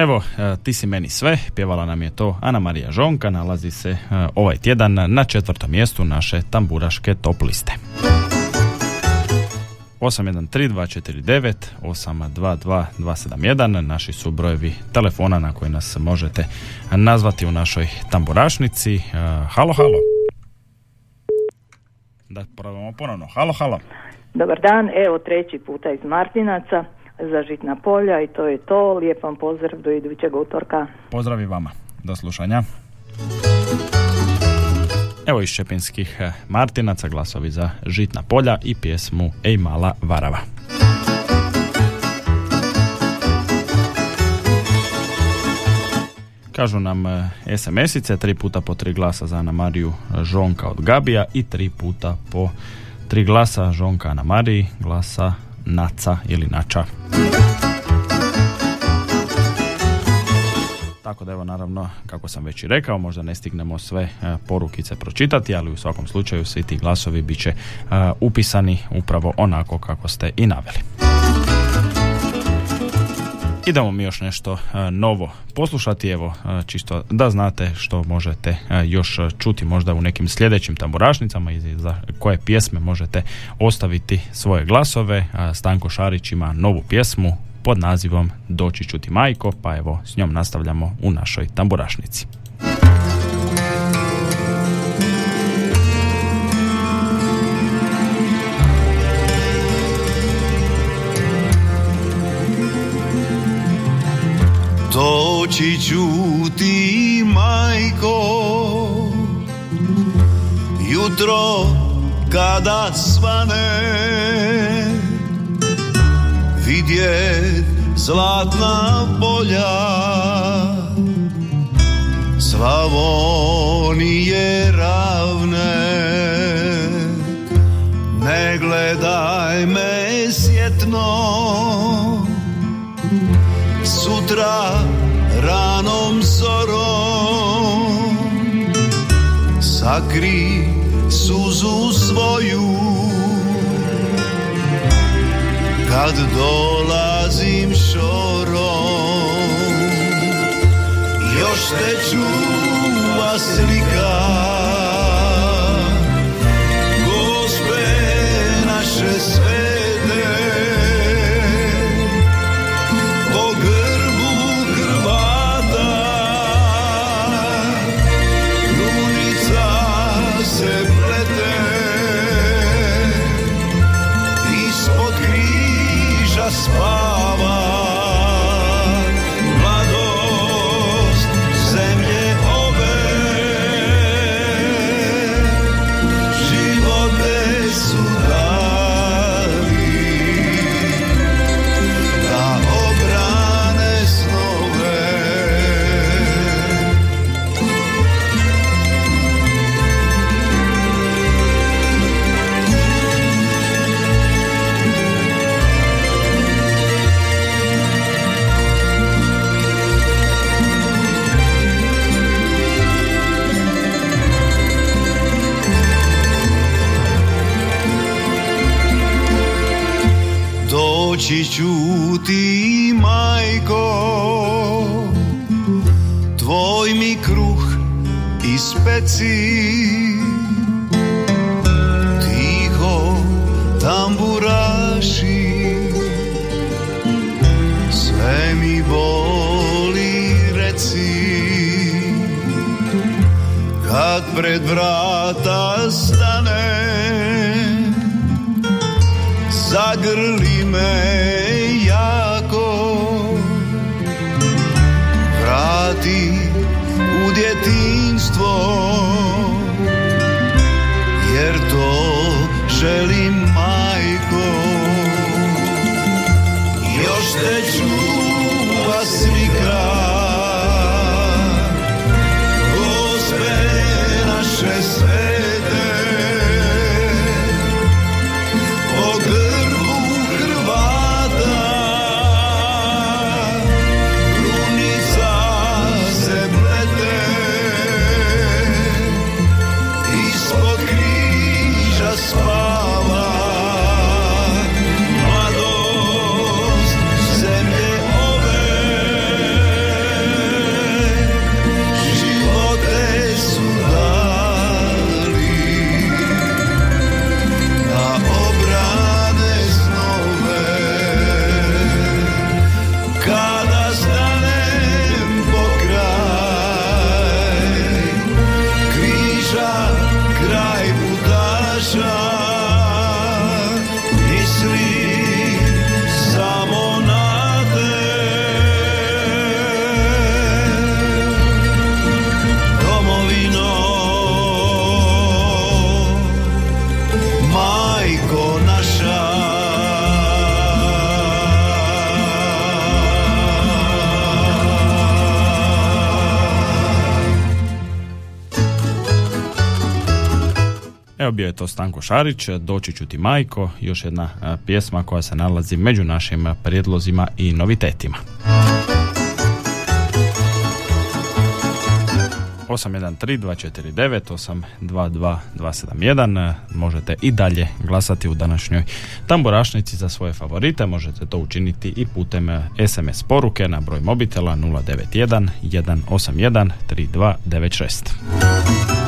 Evo, e, ti si meni sve, pjevala nam je to Ana Marija Žonka, nalazi se e, ovaj tjedan na četvrtom mjestu naše tamburaške top liste. 813249 822 naši su brojevi telefona na koji nas možete nazvati u našoj tamburašnici. E, halo, halo. Da probamo ponovno. Halo, halo. Dobar dan, evo treći puta iz Martinaca za Žitna polja i to je to. Lijep vam pozdrav do idućeg utorka. Pozdrav i vama. Do slušanja. Evo iz Šepinskih eh, Martinaca glasovi za Žitna polja i pjesmu Ej mala varava. Kažu nam eh, SMS-ice, tri puta po tri glasa za Ana Mariju Žonka od Gabija i tri puta po tri glasa Žonka Ana Mariji, glasa Naca ili Nača. Tako da evo naravno, kako sam već i rekao, možda ne stignemo sve e, porukice pročitati, ali u svakom slučaju svi ti glasovi bit će e, upisani upravo onako kako ste i naveli. Idemo mi još nešto e, novo poslušati, evo e, čisto da znate što možete e, još čuti možda u nekim sljedećim tamburašnicama i za koje pjesme možete ostaviti svoje glasove. Stanko Šarić ima novu pjesmu pod nazivom Doći čuti majko, pa evo s njom nastavljamo u našoj tamburašnici. Doći ću ti majko. Jutro kada svane Vidjet zlatna polja. Slavonije ravne Ne gledaj me sjetno Sutra ranom zorom. Sakri suzu svoju. Kad dolazim šorom Još te čuva slika. Gospe naše svete Oh. Doći ću ti majko Tvoj mi kruh ispeci Tiho tamburaši Sve mi boli reci. Kad pred vrata stane zagrli me jako. Vrati u djetinstvo Jer to želim Evo bio je to Stanko Šarić, Doći ću ti majko, još jedna pjesma koja se nalazi među našim prijedlozima i novitetima. 813-249-822-271 možete i dalje glasati u današnjoj tamburašnici za svoje favorite možete to učiniti i putem SMS poruke na broj mobitela 091 181 3296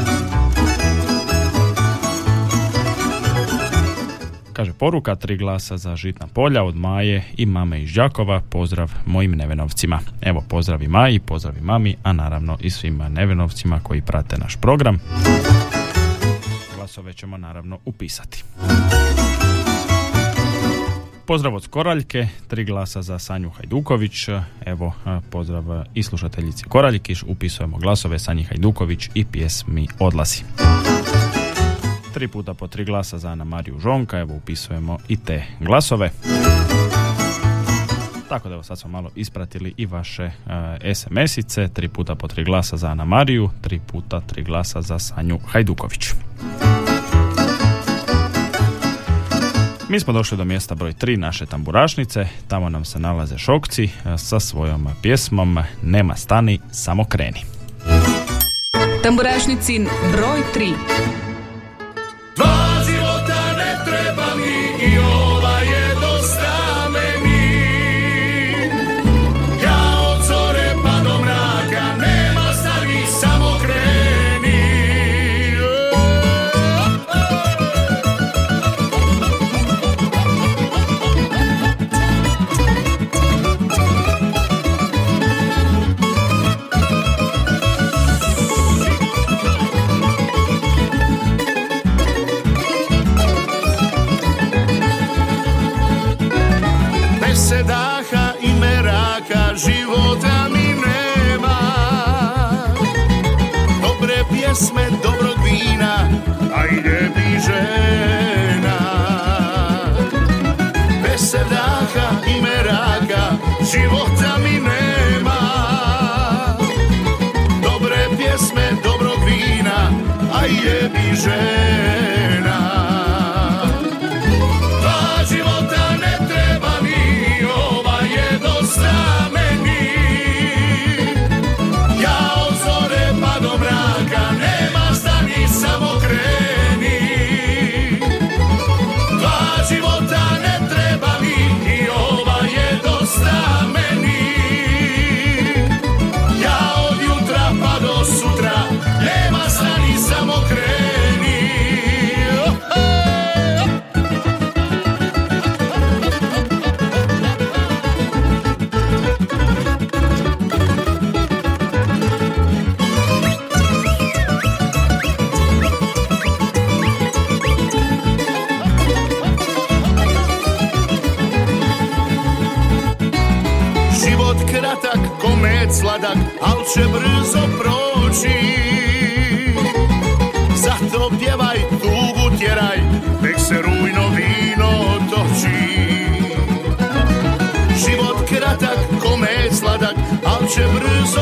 Kaže poruka, tri glasa za žitna polja od Maje i mame iz Đakova, pozdrav mojim nevenovcima. Evo, pozdrav i Maji, pozdrav i mami, a naravno i svim nevenovcima koji prate naš program. Glasove ćemo naravno upisati. Pozdrav od Koraljke, tri glasa za Sanju Hajduković. Evo, pozdrav i slušateljici Koraljki, upisujemo glasove Sanji Hajduković i pjesmi Odlazi. Tri puta po tri glasa za Ana Mariju Žonka, evo upisujemo i te glasove. Tako da evo sad smo malo ispratili i vaše e, SMS-ice, tri puta po tri glasa za Ana Mariju, tri puta tri glasa za Sanju Hajduković. Mi smo došli do mjesta broj 3 naše tamburašnice, tamo nam se nalaze šokci e, sa svojom pjesmom Nema stani, samo kreni. Tamburašnicin broj 3 sedaha i meraka života mi nema. Dobre pjesme, dobrog vina, a i lijepi žena al će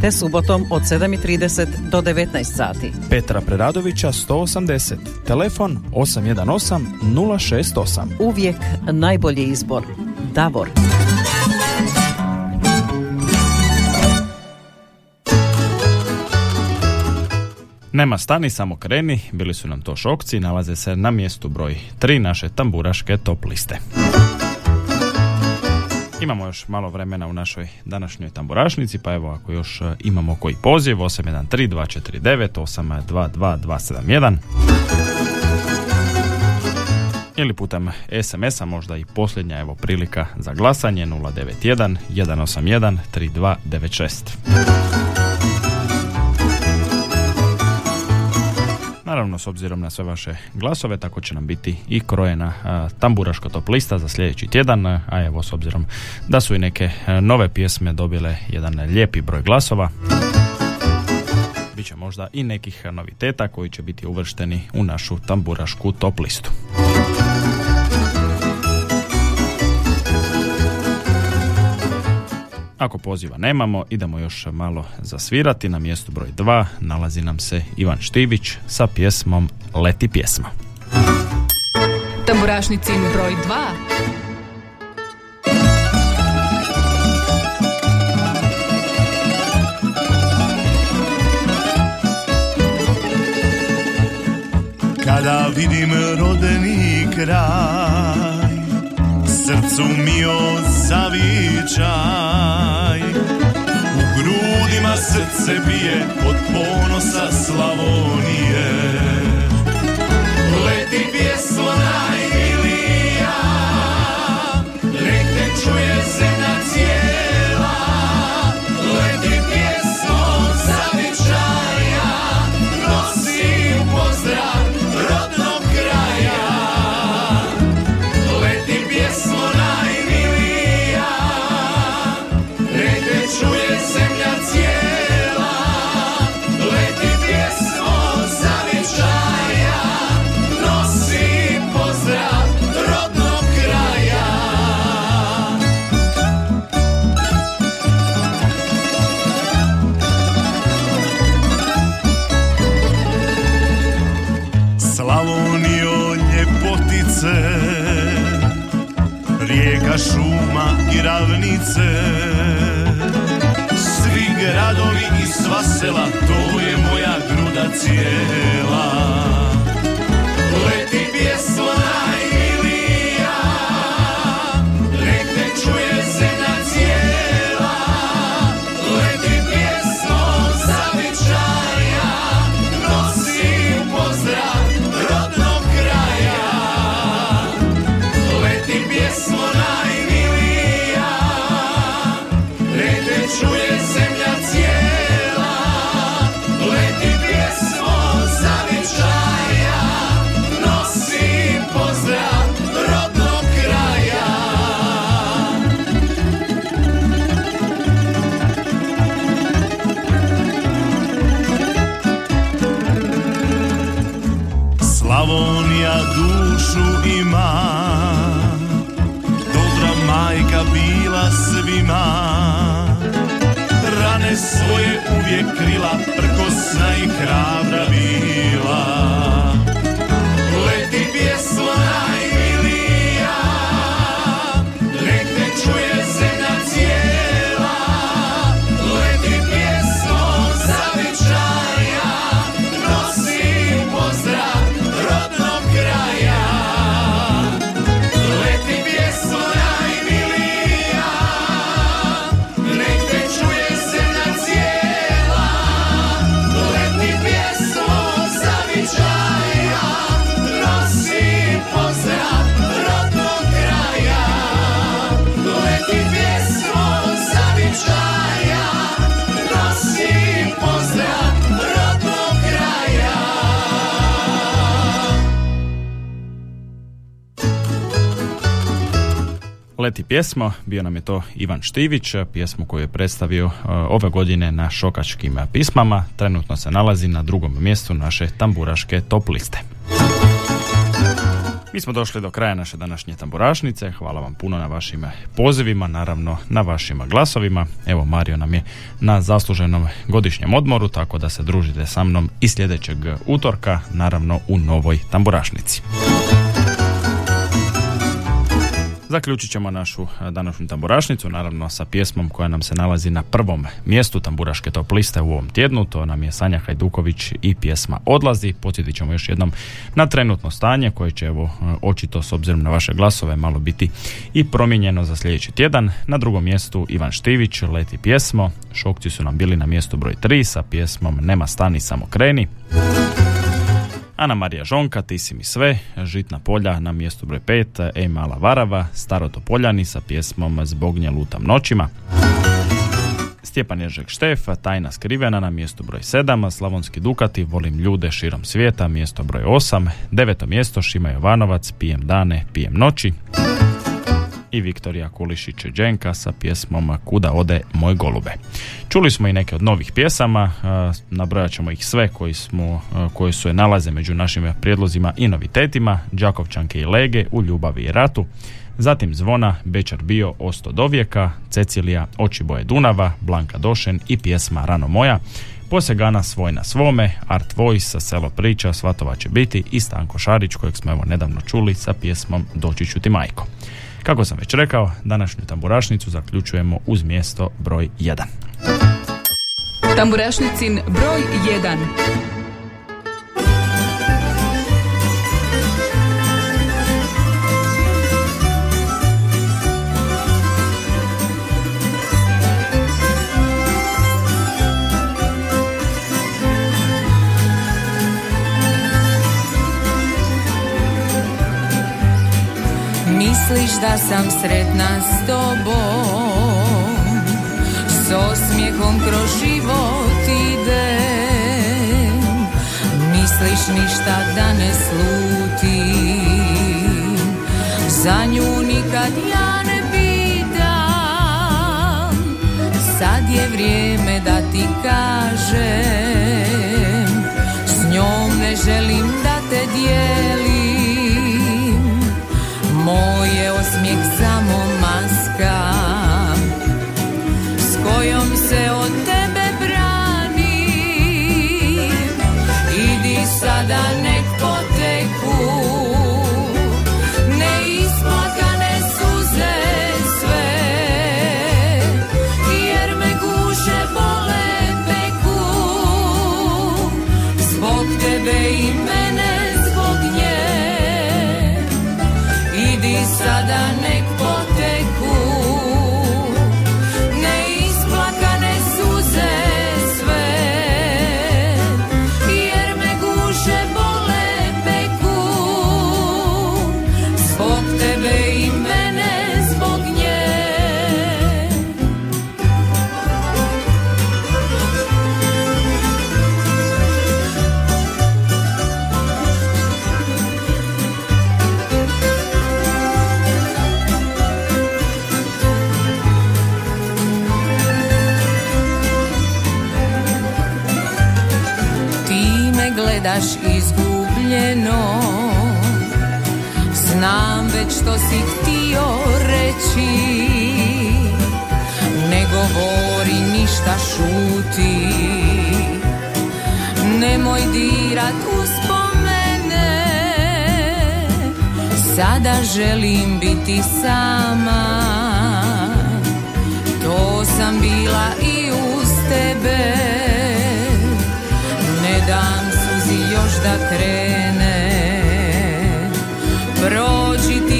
Te subotom od 7.30 do 19 sati. Petra Preradovića 180, telefon 818 068. Uvijek najbolji izbor. Davor. Nema stani, samo kreni, bili su nam to šokci, nalaze se na mjestu broj 3 naše tamburaške top liste. Imamo još malo vremena u našoj današnjoj tamburašnici, pa evo ako još e, imamo koji poziv, 813 249 822 271 ili putem SMS-a možda i posljednja evo prilika za glasanje 091 181 3296. Naravno, s obzirom na sve vaše glasove, tako će nam biti i krojena a, tamburaška top lista za sljedeći tjedan, a evo s obzirom da su i neke nove pjesme dobile jedan lijepi broj glasova, bit će možda i nekih noviteta koji će biti uvršteni u našu tamburašku top listu. Ako poziva nemamo, idemo još malo zasvirati. Na mjestu broj 2 nalazi nam se Ivan Štivić sa pjesmom Leti pjesma. Tamburašnicin broj 2 Kada vidim rodeni kraj Srcu mi zavičaj. U grudima srce bije Od ponosa Slavonije. Leti pjesmo najmilija ravnice Svi gradovi i sva sela To je moja gruda cijela. Leti pjesmo Leti pjesmo, bio nam je to Ivan Štivić, pjesmu koju je predstavio e, ove godine na šokačkim pismama. Trenutno se nalazi na drugom mjestu naše tamburaške top liste. Mi smo došli do kraja naše današnje tamburašnice. Hvala vam puno na vašim pozivima, naravno na vašim glasovima. Evo Mario nam je na zasluženom godišnjem odmoru, tako da se družite sa mnom i sljedećeg utorka, naravno u novoj tamburašnici. Zaključit ćemo našu e, današnju tamburašnicu, naravno sa pjesmom koja nam se nalazi na prvom mjestu tamburaške top liste u ovom tjednu, to nam je Sanja Hajduković i pjesma Odlazi. Podsjetit ćemo još jednom na trenutno stanje koje će evo e, očito s obzirom na vaše glasove malo biti i promijenjeno za sljedeći tjedan. Na drugom mjestu Ivan Štivić, Leti pjesmo, Šokci su nam bili na mjestu broj 3 sa pjesmom Nema stani, samo kreni. Ana Marija Žonka, Ti si mi sve, Žitna polja na mjestu broj 5, Ej mala varava, Staro Poljani sa pjesmom Zbog nje lutam noćima. Stjepan Ježek Štef, Tajna skrivena na mjestu broj 7, Slavonski Dukati, Volim ljude širom svijeta, mjesto broj 8, deveto mjesto Šima Jovanovac, Pijem dane, pijem noći i Viktorija Kulišić Đenka sa pjesmom Kuda ode moj golube. Čuli smo i neke od novih pjesama, nabrojat ćemo ih sve koji, smo, koji su je nalaze među našim prijedlozima i novitetima, Đakovčanke i Lege u Ljubavi i ratu, zatim Zvona, Bečar bio, Osto dovijeka, Cecilija, Oči boje Dunava, Blanka Došen i pjesma Rano moja, poslije Gana svoj na svome, Art Voice, Selo priča, Svatova će biti i Stanko Šarić kojeg smo evo nedavno čuli sa pjesmom Doći ću ti majko. Kako sam već rekao, današnju tamburašnicu zaključujemo uz mjesto broj 1. Tamburašnicin broj 1. Misliš da sam sretna s tobom? S osmijehom kroz život idem. Misliš ništa da ne slutim? Za nju nikad ja ne pitam. Sad je vrijeme da ti kažem. S njom ne želim da te dijelim izgubljeno Znam već što si htio reći Ne govori ništa šuti. Nemoj dirat uspomene Sada želim biti sama. To sam bila i uz tebe Ne dam još da krene. Prođi ti